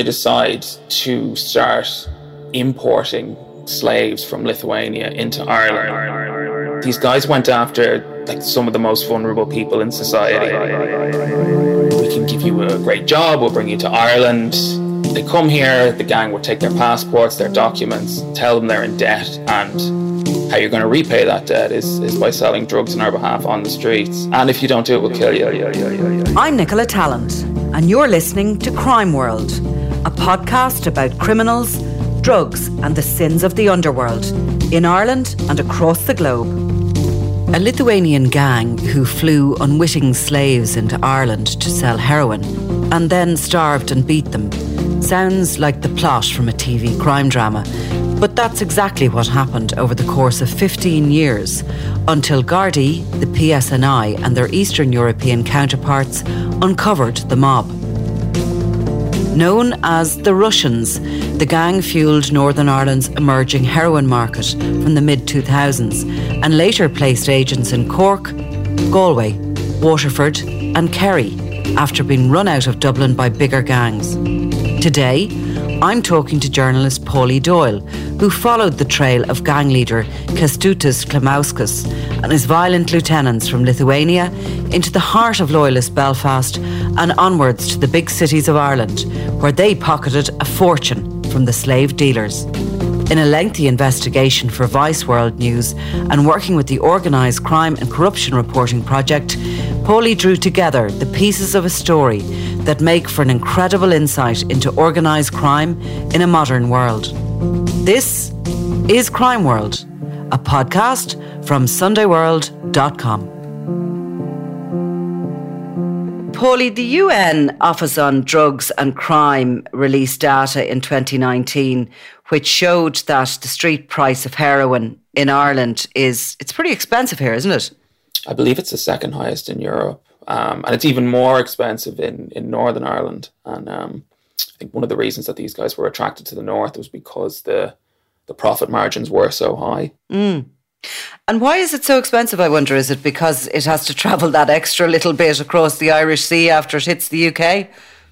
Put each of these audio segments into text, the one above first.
they decide to start importing slaves from Lithuania into Ireland. These guys went after like some of the most vulnerable people in society. We can give you a great job, we'll bring you to Ireland. They come here, the gang will take their passports, their documents, tell them they're in debt, and how you're going to repay that debt is, is by selling drugs on our behalf on the streets. And if you don't do it, we'll kill you. I'm Nicola Tallant, and you're listening to Crime World, a podcast about criminals, drugs, and the sins of the underworld in Ireland and across the globe. A Lithuanian gang who flew unwitting slaves into Ireland to sell heroin and then starved and beat them sounds like the plot from a TV crime drama. But that's exactly what happened over the course of 15 years until Gardaí, the PSNI, and their Eastern European counterparts uncovered the mob. Known as the Russians, the gang fueled Northern Ireland's emerging heroin market from the mid 2000s and later placed agents in Cork, Galway, Waterford, and Kerry after being run out of Dublin by bigger gangs. Today, I'm talking to journalist Paulie Doyle, who followed the trail of gang leader Kęstutis Klimauskas and his violent lieutenants from Lithuania into the heart of loyalist Belfast and onwards to the big cities of Ireland, where they pocketed a fortune from the slave dealers. In a lengthy investigation for Vice World News and working with the Organised Crime and Corruption Reporting Project, Paulie drew together the pieces of a story that make for an incredible insight into organised crime in a modern world. This is Crime World, a podcast from SundayWorld.com. Paulie, the UN Office on Drugs and Crime released data in 2019 which showed that the street price of heroin in Ireland is it's pretty expensive here, isn't it? I believe it's the second highest in Europe. Um, and it's even more expensive in, in Northern Ireland. And um, I think one of the reasons that these guys were attracted to the North was because the the profit margins were so high. Mm. And why is it so expensive? I wonder. Is it because it has to travel that extra little bit across the Irish Sea after it hits the UK?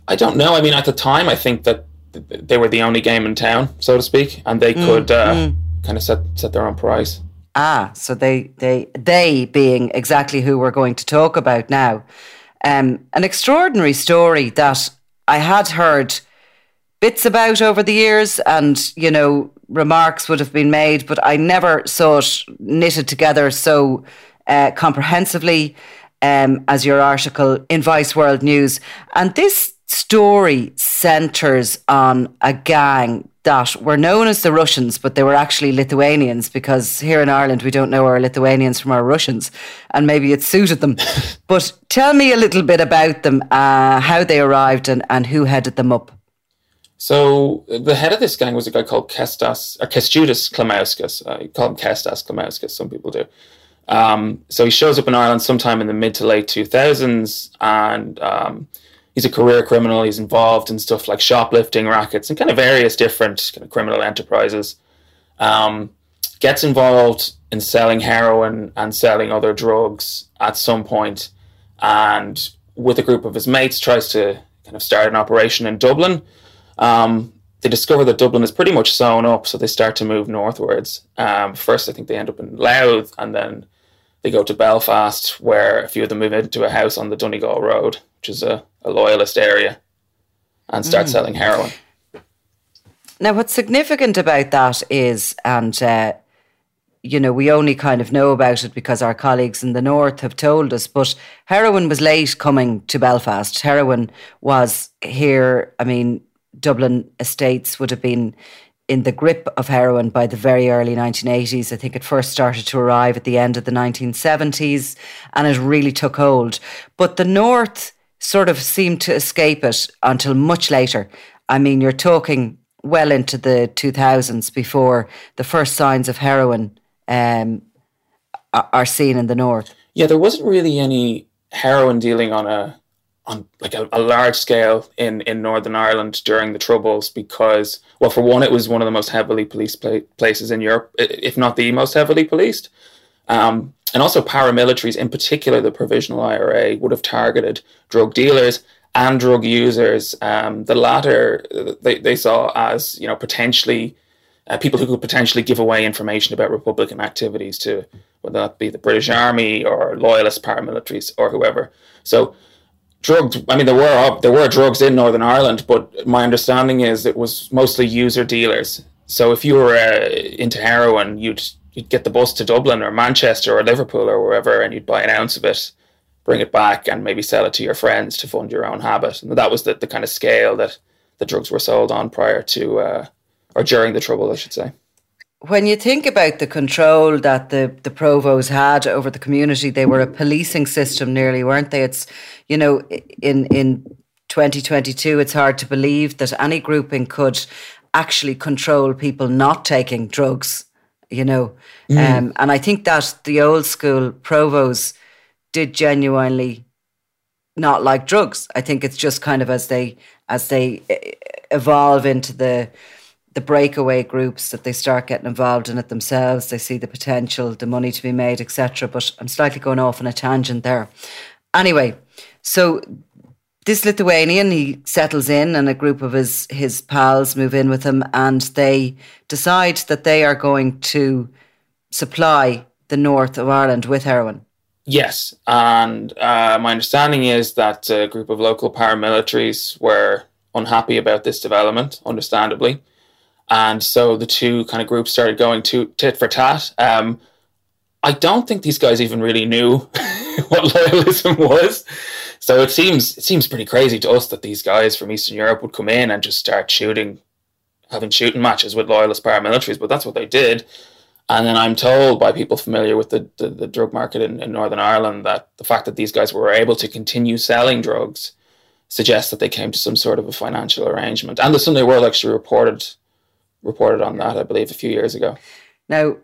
I don't know. I mean, at the time, I think that they were the only game in town, so to speak, and they mm, could uh, mm. kind of set set their own price. Ah, so they they they being exactly who we're going to talk about now. Um, an extraordinary story that I had heard bits about over the years, and you know remarks would have been made, but I never saw it knitted together so uh, comprehensively um, as your article in Vice World News. And this story centers on a gang that were known as the Russians, but they were actually Lithuanians because here in Ireland we don't know our Lithuanians from our Russians, and maybe it suited them. but tell me a little bit about them, uh, how they arrived, and, and who headed them up. So the head of this gang was a guy called Kestas or Kęstutis Klimauskas. Uh, you call him Kestas Klimauskas. Some people do. Um, so he shows up in Ireland sometime in the mid to late 2000s, and um, he's a career criminal. He's involved in stuff like shoplifting rackets and kind of various different kind of criminal enterprises. Um, gets involved in selling heroin and selling other drugs at some point, and with a group of his mates tries to kind of start an operation in Dublin. Um, they discover that Dublin is pretty much sewn up, so they start to move northwards. Um, first, I think they end up in Louth, and then they go to Belfast, where a few of them move into a house on the Donegal Road, which is a a loyalist area and start mm. selling heroin. Now, what's significant about that is, and uh, you know, we only kind of know about it because our colleagues in the north have told us, but heroin was late coming to Belfast. Heroin was here, I mean, Dublin estates would have been in the grip of heroin by the very early 1980s. I think it first started to arrive at the end of the 1970s and it really took hold. But the North sort of seemed to escape it until much later. I mean, you're talking well into the 2000s before the first signs of heroin um, are seen in the north. Yeah, there wasn't really any heroin dealing on a on like a, a, large scale in in Northern Ireland during the Troubles because, well, for one, it was one of the most heavily policed places in Europe, if not the most heavily policed. Um, and also paramilitaries, in particular the Provisional IRA, would have targeted drug dealers and drug users. Um, the latter they, they saw as you know potentially uh, people who could potentially give away information about Republican activities to whether that be the British Army or loyalist paramilitaries or whoever. So drugs. I mean, there were there were drugs in Northern Ireland, but my understanding is it was mostly user dealers. So if you were uh, into heroin, you'd you'd get the bus to Dublin or Manchester or Liverpool or wherever, and you'd buy an ounce of it, bring it back, and maybe sell it to your friends to fund your own habit. And that was the, the kind of scale that the drugs were sold on prior to uh, or during the trouble, I should say. When you think about the control that the, the provos had over the community, they were a policing system nearly, weren't they? It's, you know, in, in 2022, it's hard to believe that any grouping could actually control people not taking drugs you know. Mm. Um, and I think that the old school provos did genuinely not like drugs. I think it's just kind of as they as they evolve into the the breakaway groups that they start getting involved in it themselves. They see the potential, the money to be made, etc. But I'm slightly going off on a tangent there. Anyway, so this Lithuanian, he settles in, and a group of his his pals move in with him, and they decide that they are going to supply the north of Ireland with heroin. Yes, and uh, my understanding is that a group of local paramilitaries were unhappy about this development, understandably, and so the two kind of groups started going to tit for tat. Um, I don't think these guys even really knew what loyalism was. So it seems it seems pretty crazy to us that these guys from Eastern Europe would come in and just start shooting, having shooting matches with loyalist paramilitaries. But that's what they did. And then I'm told by people familiar with the, the, the drug market in, in, Northern Ireland that the fact that these guys were able to continue selling drugs suggests that they came to some sort of a financial arrangement. And the Sunday World actually reported reported on that, I believe, a few years ago. Now,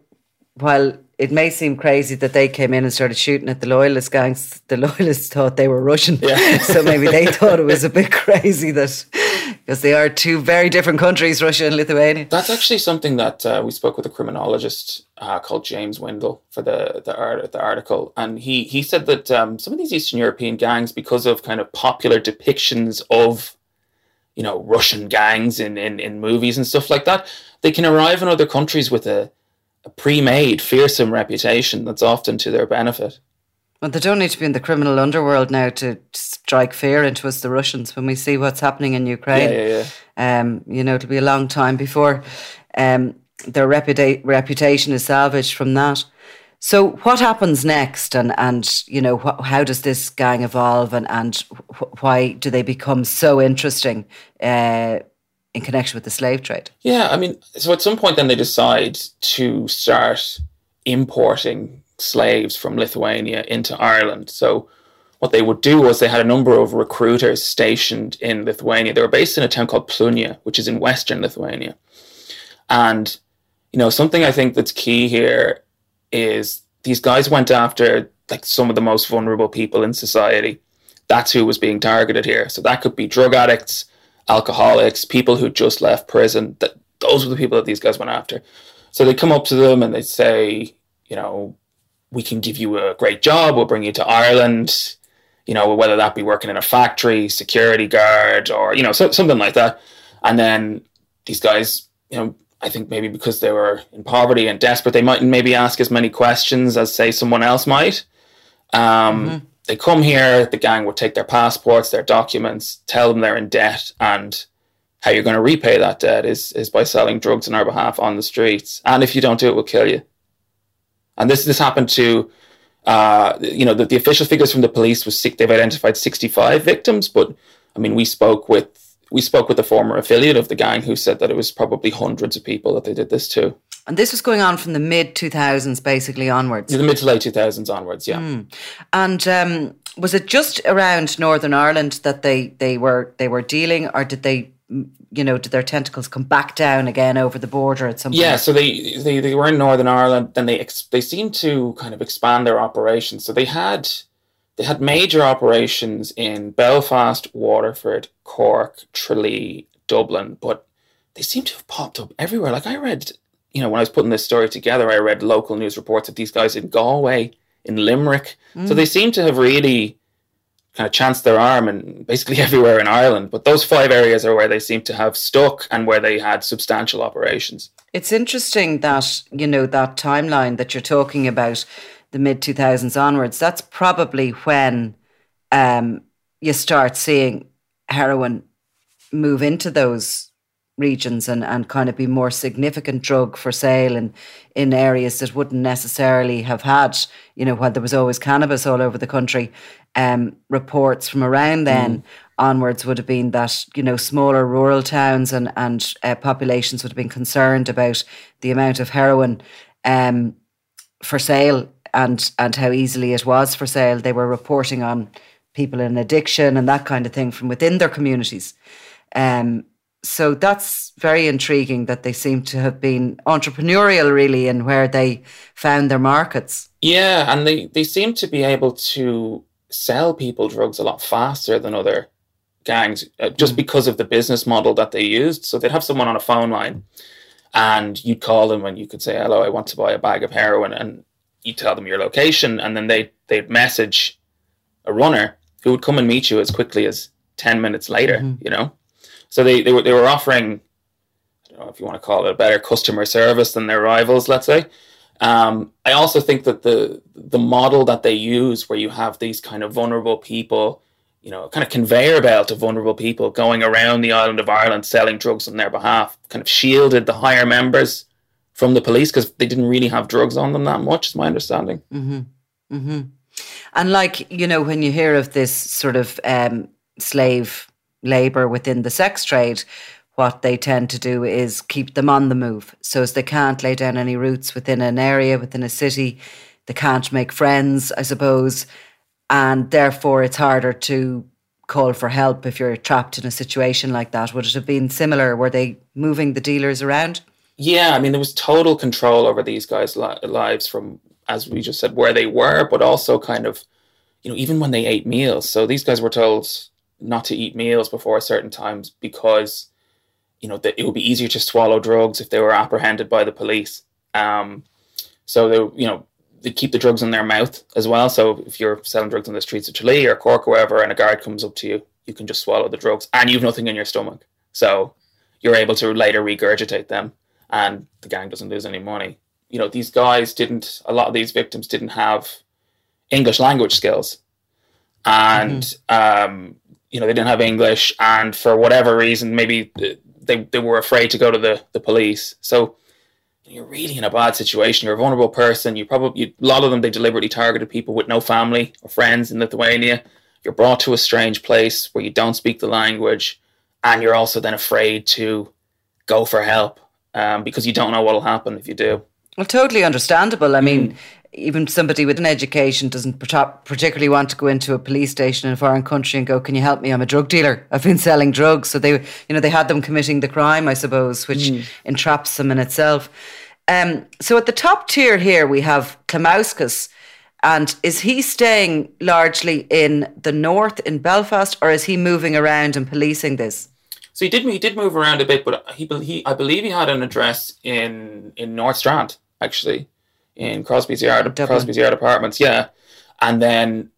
while it may seem crazy that they came in and started shooting at the loyalist gangs. The loyalists thought they were Russian, yeah. so maybe they thought it was a bit crazy that because they are two very different countries, Russia and Lithuania. That's actually something that uh, we spoke with a criminologist uh, called James Windle for the the, art, the article, and he he said that um, some of these Eastern European gangs, because of kind of popular depictions of you know Russian gangs in in, in movies and stuff like that, they can arrive in other countries with a a pre-made fearsome reputation that's often to their benefit. Well, they don't need to be in the criminal underworld now to strike fear into us, the Russians, when we see what's happening in Ukraine. Yeah, yeah, yeah. Um, you know, it'll be a long time before um, their reputa- reputation is salvaged from that. So, what happens next, and and you know, wh- how does this gang evolve, and and wh- why do they become so interesting? Uh, in connection with the slave trade. Yeah, I mean, so at some point then they decide to start importing slaves from Lithuania into Ireland. So what they would do was they had a number of recruiters stationed in Lithuania. They were based in a town called Plunia, which is in western Lithuania. And you know, something I think that's key here is these guys went after like some of the most vulnerable people in society. That's who was being targeted here. So that could be drug addicts, alcoholics, people who just left prison. That those were the people that these guys went after. So they come up to them and they say, you know, we can give you a great job. We'll bring you to Ireland. You know, whether that be working in a factory, security guard, or you know, so, something like that. And then these guys, you know, I think maybe because they were in poverty and desperate, they mightn't maybe ask as many questions as say someone else might. Um, mm-hmm they come here, the gang would take their passports, their documents, tell them they're in debt, and how you're going to repay that debt is is by selling drugs on our behalf on the streets. And if you don't do it, we'll kill you. And this this happened to, uh, you know, the, the official figures from the police was sick. They've identified 65 victims, but I mean, we spoke with we spoke with a former affiliate of the gang who said that it was probably hundreds of people that they did this to. And this was going on from the mid 2000s, basically onwards. The mid to late 2000s onwards, yeah. Mm. And um, was it just around Northern Ireland that they, they were they were dealing, or did they, you know, did their tentacles come back down again over the border at some point? Yeah, so they, they, they were in Northern Ireland. Then they ex- they seemed to kind of expand their operations. So they had they had major operations in Belfast, Waterford, Cork, Tralee, Dublin, but they seem to have popped up everywhere. Like I read you know, when I was putting this story together, I read local news reports of these guys in Galway, in Limerick. Mm. So they seem to have really kind of chanced their arm and basically everywhere in Ireland. But those five areas are where they seem to have stuck and where they had substantial operations. It's interesting that, you know, that timeline that you're talking about, the mid 2000s onwards, that's probably when um, you start seeing heroin move into those regions and, and kind of be more significant drug for sale in, in areas that wouldn't necessarily have had, you know, while there was always cannabis all over the country, um, reports from around then mm. onwards would have been that, you know, smaller rural towns and, and uh, populations would have been concerned about the amount of heroin um, for sale and, and how easily it was for sale. They were reporting on people in addiction and that kind of thing from within their communities. Um, so that's very intriguing that they seem to have been entrepreneurial really in where they found their markets. Yeah, and they, they seem to be able to sell people drugs a lot faster than other gangs uh, just mm. because of the business model that they used. So they'd have someone on a phone line and you'd call them and you could say, Hello, I want to buy a bag of heroin and you tell them your location and then they they'd message a runner who would come and meet you as quickly as 10 minutes later, mm-hmm. you know? So they, they were they were offering, I don't know if you want to call it a better customer service than their rivals, let's say. Um, I also think that the the model that they use, where you have these kind of vulnerable people, you know, kind of conveyor belt of vulnerable people going around the island of Ireland selling drugs on their behalf, kind of shielded the higher members from the police because they didn't really have drugs on them that much, is my understanding. Mm-hmm. Mm-hmm. And like you know, when you hear of this sort of um, slave labour within the sex trade, what they tend to do is keep them on the move. So as they can't lay down any roots within an area, within a city, they can't make friends, I suppose. And therefore it's harder to call for help if you're trapped in a situation like that. Would it have been similar? Were they moving the dealers around? Yeah, I mean, there was total control over these guys' li- lives from, as we just said, where they were, but also kind of, you know, even when they ate meals. So these guys were told not to eat meals before certain times because you know that it would be easier to swallow drugs if they were apprehended by the police. Um, so they you know they keep the drugs in their mouth as well. So if you're selling drugs on the streets of Chile or Cork or wherever, and a guard comes up to you, you can just swallow the drugs, and you've nothing in your stomach. So you're able to later regurgitate them, and the gang doesn't lose any money. You know these guys didn't. A lot of these victims didn't have English language skills, and mm-hmm. um, you know they didn't have English, and for whatever reason, maybe they they were afraid to go to the the police. So you're really in a bad situation. You're a vulnerable person. You probably you, a lot of them they deliberately targeted people with no family or friends in Lithuania. You're brought to a strange place where you don't speak the language, and you're also then afraid to go for help um, because you don't know what'll happen if you do. Well, totally understandable. I mean, even somebody with an education doesn't particularly want to go into a police station in a foreign country and go, "Can you help me? I'm a drug dealer. I've been selling drugs." So they, you know, they had them committing the crime, I suppose, which mm. entraps them in itself. Um, so at the top tier here we have Klimauskas. And is he staying largely in the north in Belfast, or is he moving around and policing this? So he did he did move around a bit, but he, he I believe he had an address in in North Strand actually in Crosby's Yard, Dublin. Crosby's Yard Apartments. Yeah, and then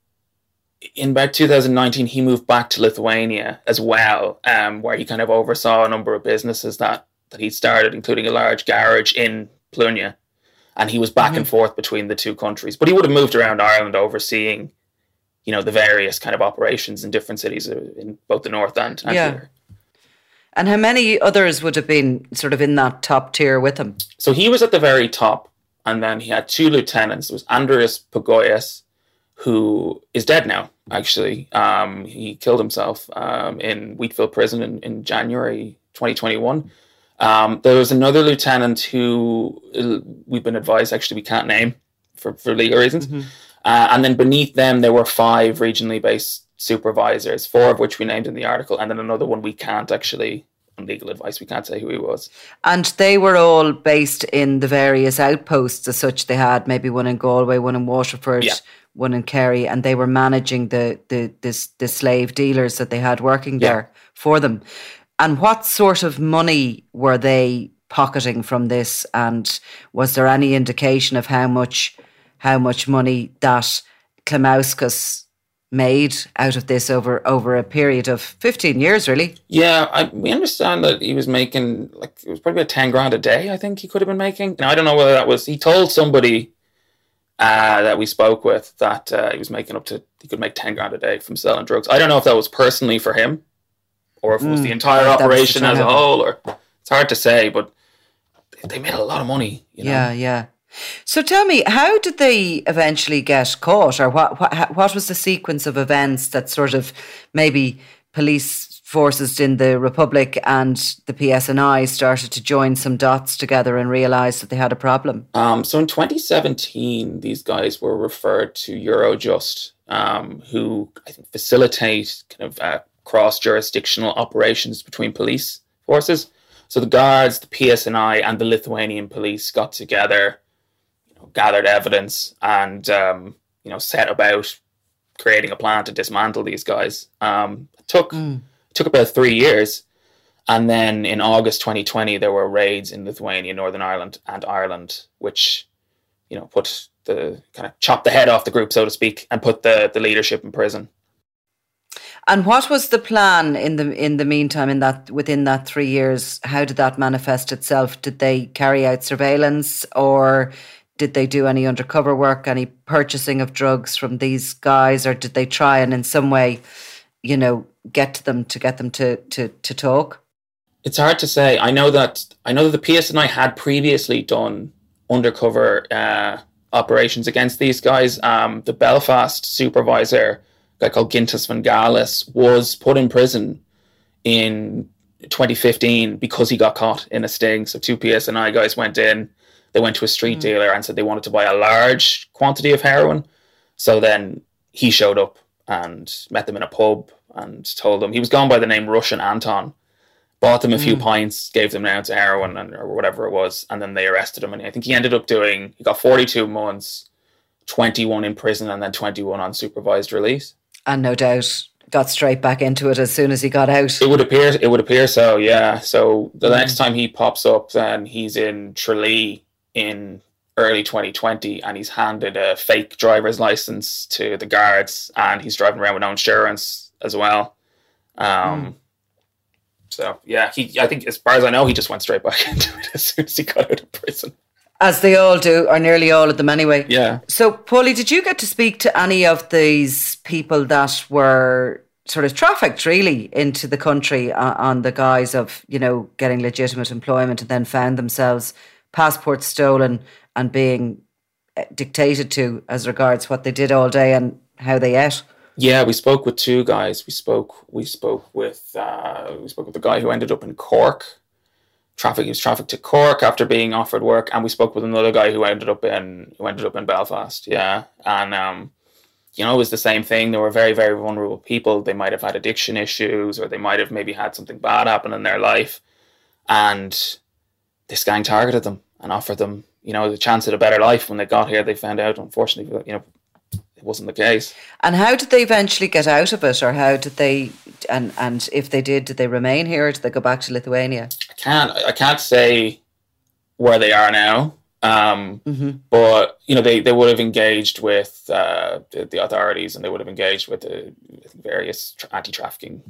in about 2019, he moved back to Lithuania as well, um, where he kind of oversaw a number of businesses that that he started, including a large garage in Plunia. And he was back mm-hmm. and forth between the two countries, but he would have moved around Ireland, overseeing, you know, the various kind of operations in different cities uh, in both the north and, and yeah. Here. And how many others would have been sort of in that top tier with him? So he was at the very top and then he had two lieutenants. It was Andreas Pagoyas, who is dead now, actually. Um, he killed himself um, in Wheatfield Prison in, in January 2021. Um, there was another lieutenant who uh, we've been advised actually we can't name for, for legal reasons. Mm-hmm. Uh, and then beneath them, there were five regionally based supervisors, four of which we named in the article, and then another one we can't actually legal advice. We can't say who he was. And they were all based in the various outposts as such. They had maybe one in Galway, one in Waterford, yeah. one in Kerry, and they were managing the the the, the slave dealers that they had working yeah. there for them. And what sort of money were they pocketing from this? And was there any indication of how much how much money that Klimauskas made out of this over over a period of 15 years really Yeah, I, we understand that he was making like it was probably about ten grand a day. I think he could have been making. Now I don't know whether that was. He told somebody uh, that we spoke with that uh, he was making up to he could make ten grand a day from selling drugs. I don't know if that was personally for him, or if it was the entire that was the operation as a whole. Or it's hard to say, but they made a lot of money. You know? yeah yeah so tell me how did they eventually get caught or what what, what was the sequence of events that sort of maybe police forces in the republic and the PSNI started to join some dots together and realize that they had a problem Um, so in 2017, these guys were referred to Eurojust, um, who I think facilitate kind of uh, cross jurisdictional operations between police forces. So the guards, the PSNI, and the Lithuanian police got together, gathered evidence, and um, you know set about creating a plan to dismantle these guys. Um, it took took about three years. And then in August 2020, there were raids in Lithuania, Northern Ireland, and Ireland, which, you know, put the kind of chopped the head off the group, so to speak, and put the, the leadership in prison. And what was the plan in the in the meantime? In that within that three years, how did that manifest itself? Did they carry out surveillance, or did they do any undercover work, any purchasing of drugs from these guys, or did they try and in some way, you know, get to them to get them to to to talk? It's hard to say. I know that I know that the PSNI had previously done undercover uh, operations against these guys. Um, the Belfast supervisor, a guy called Gintas Vengalis, was put in prison in 2015 because he got caught in a sting. So two PSNI guys went in. They went to a street hmm. dealer and said they wanted to buy a large quantity of heroin. So then he showed up and met them in a pub and told them he was gone by the name Russian Anton. Bought them a few hmm. pints, gave them an ounce of heroin and, or whatever it was, and then they arrested him. And I think he ended up doing he got 42 months, 21 in prison, and then 21 on supervised release. And no doubt got straight back into it as soon as he got out. It would appear. It would appear so. Yeah. So the hmm. next time he pops up, then he's in Tralee in early 2020, and he's handed a fake driver's license to the guards, and he's driving around with no insurance as well. Um. So yeah, he. I think as far as I know, he just went straight back into it as soon as he got out of prison. As they all do, or nearly all of them anyway. Yeah. So, Paulie, did you get to speak to any of these people that were sort of trafficked really into the country on, on the guise of, you know, getting legitimate employment and then found themselves passports stolen and being eh, dictated to as regards what they did all day and how they ate? Yeah, we spoke with two guys. We spoke. We spoke with. Uh, we spoke with the guy who ended up in Cork. Traffic. He was trafficked to Cork after being offered work, and we spoke with another guy who ended up in who ended up in Belfast. Yeah, and um, you know, it was the same thing. They were very, very vulnerable people. They might have had addiction issues, or they might have maybe had something bad happen in their life, and this gang targeted them and offered them, you know, the chance at a better life. When they got here, they found out, unfortunately, you know, it wasn't the case. And how did they eventually get out of it, or how did they? And and if they did, did they remain here? Or did they go back to Lithuania? I can't I can't say where they are now. Um, But you know they, they would have engaged with uh, the, the authorities and they would have engaged with the with various tra- anti-trafficking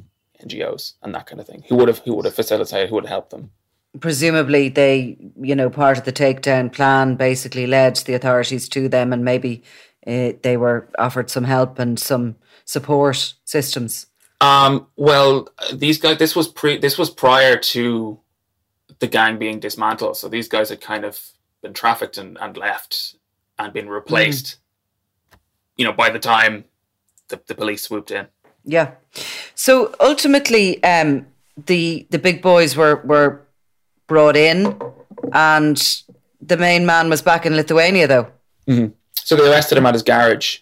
NGOs and that kind of thing. Who would have who would have facilitated? Who would have helped them? Presumably they, you know, part of the takedown plan basically led the authorities to them, and maybe uh, they were offered some help and some support systems. Um, well, these guys. This was pre. This was prior to the gang being dismantled. So these guys had kind of been trafficked and, and left and been replaced. You know, by the time the, the police swooped in. Yeah. So ultimately, um, the the big boys were were brought in, and the main man was back in Lithuania, though. So they arrested him at his garage,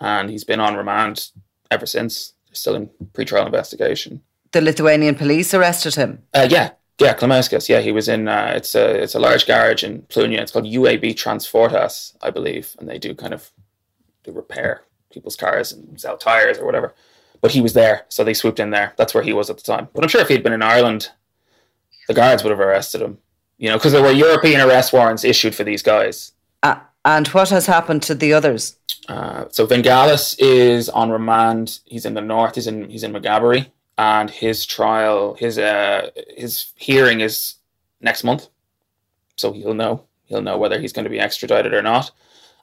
and he's been on remand ever since. They're still in pre-trial investigation. The Lithuanian police arrested him. Uh, yeah, yeah, Klimauskas. Yeah, he was in. Uh, it's a it's a large garage in Plunia. It's called UAB Transportas, I believe, and they do kind of do repair people's cars and sell tires or whatever. But he was there, so they swooped in there. That's where he was at the time. But I'm sure if he'd been in Ireland, the guards would have arrested him. You know, because there were European arrest warrants issued for these guys. Uh, And what has happened to the others? Uh, so Vengalis is on remand. He's in the north. He's in he's in Maghaberry, and his trial, his uh, his hearing is next month. So he'll know he'll know whether he's going to be extradited or not.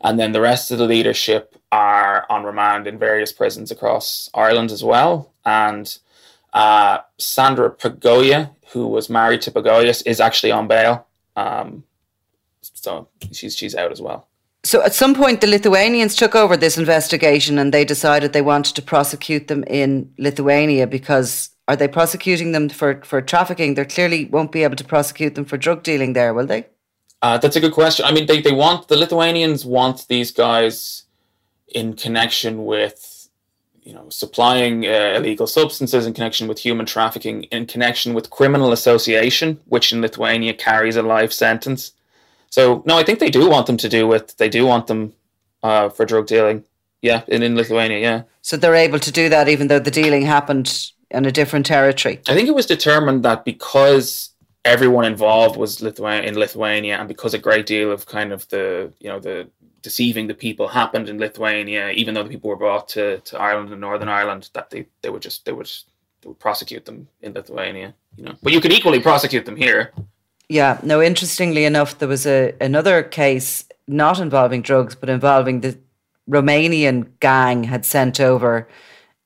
And then the rest of the leadership are on remand in various prisons across Ireland as well. And uh, Sandra Pagoya, who was married to Pagoyas, is actually on bail. Um, so she's she's out as well. So at some point, the Lithuanians took over this investigation and they decided they wanted to prosecute them in Lithuania because are they prosecuting them for, for trafficking? They clearly won't be able to prosecute them for drug dealing there, will they? Uh, that's a good question. I mean, they, they want the Lithuanians want these guys in connection with you know, supplying uh, illegal substances in connection with human trafficking, in connection with criminal association, which in Lithuania carries a life sentence. So no, I think they do want them to do it. They do want them uh, for drug dealing. Yeah, in, in Lithuania, yeah. So they're able to do that even though the dealing happened in a different territory. I think it was determined that because everyone involved was Lithuania in Lithuania, and because a great deal of kind of the you know the deceiving the people happened in Lithuania, even though the people were brought to, to Ireland and Northern Ireland, that they, they would just they would they would prosecute them in Lithuania. You know, but you could equally prosecute them here. Yeah. No. Interestingly enough, there was a another case not involving drugs, but involving the Romanian gang had sent over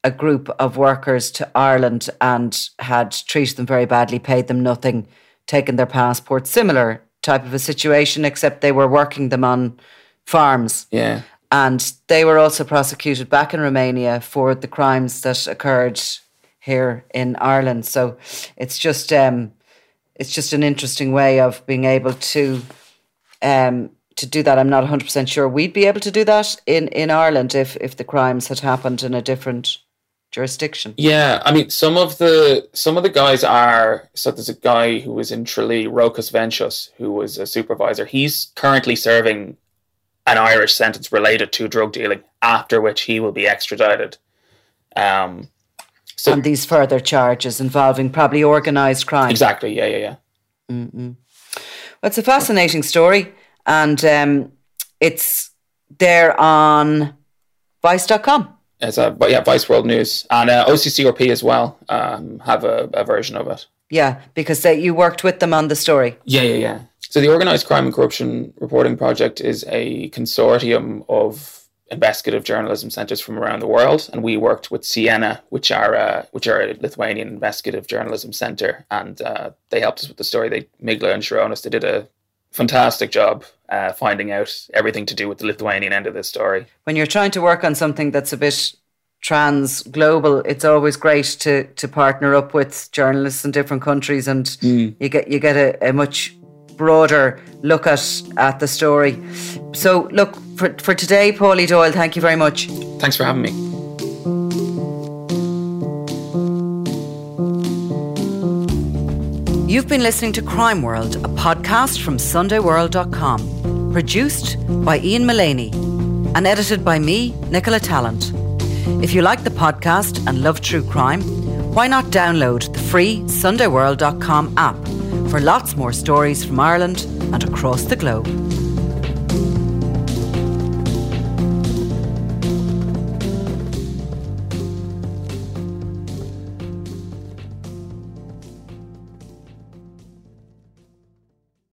a group of workers to Ireland and had treated them very badly, paid them nothing, taken their passports. Similar type of a situation, except they were working them on farms. Yeah. And they were also prosecuted back in Romania for the crimes that occurred here in Ireland. So it's just um, it's just an interesting way of being able to um, to do that. I'm not 100 percent sure we'd be able to do that in in Ireland if if the crimes had happened in a different jurisdiction. Yeah, I mean, some of the some of the guys are. So there's a guy who was in Tralee, Rokas Vencius, who was a supervisor. He's currently serving an Irish sentence related to drug dealing, after which he will be extradited. Um, so and these further charges involving probably organised crime. Exactly. Yeah. Yeah. Yeah. Mm-mm. Well, it's a fascinating story, and um, it's there on Vice.com. It's a but yeah, Vice World News and uh, OCCRP as well um, have a, a version of it. Yeah, because they, you worked with them on the story. Yeah, yeah, yeah. So the Organised Crime and Corruption Reporting Project is a consortium of investigative journalism centres from around the world, and we worked with Siena, which are uh, which are a Lithuanian investigative journalism centre, and uh, they helped us with the story. They Migla and Sharonis, they did a fantastic job uh, finding out everything to do with the Lithuanian end of this story. When you're trying to work on something that's a bit trans global, it's always great to to partner up with journalists in different countries, and mm. you get you get a, a much broader look at, at the story. So, look, for, for today, Paulie Doyle, thank you very much. Thanks for having me. You've been listening to Crime World, a podcast from SundayWorld.com, produced by Ian Mullaney and edited by me, Nicola Tallant. If you like the podcast and love true crime, why not download the free SundayWorld.com app? For lots more stories from Ireland and across the globe.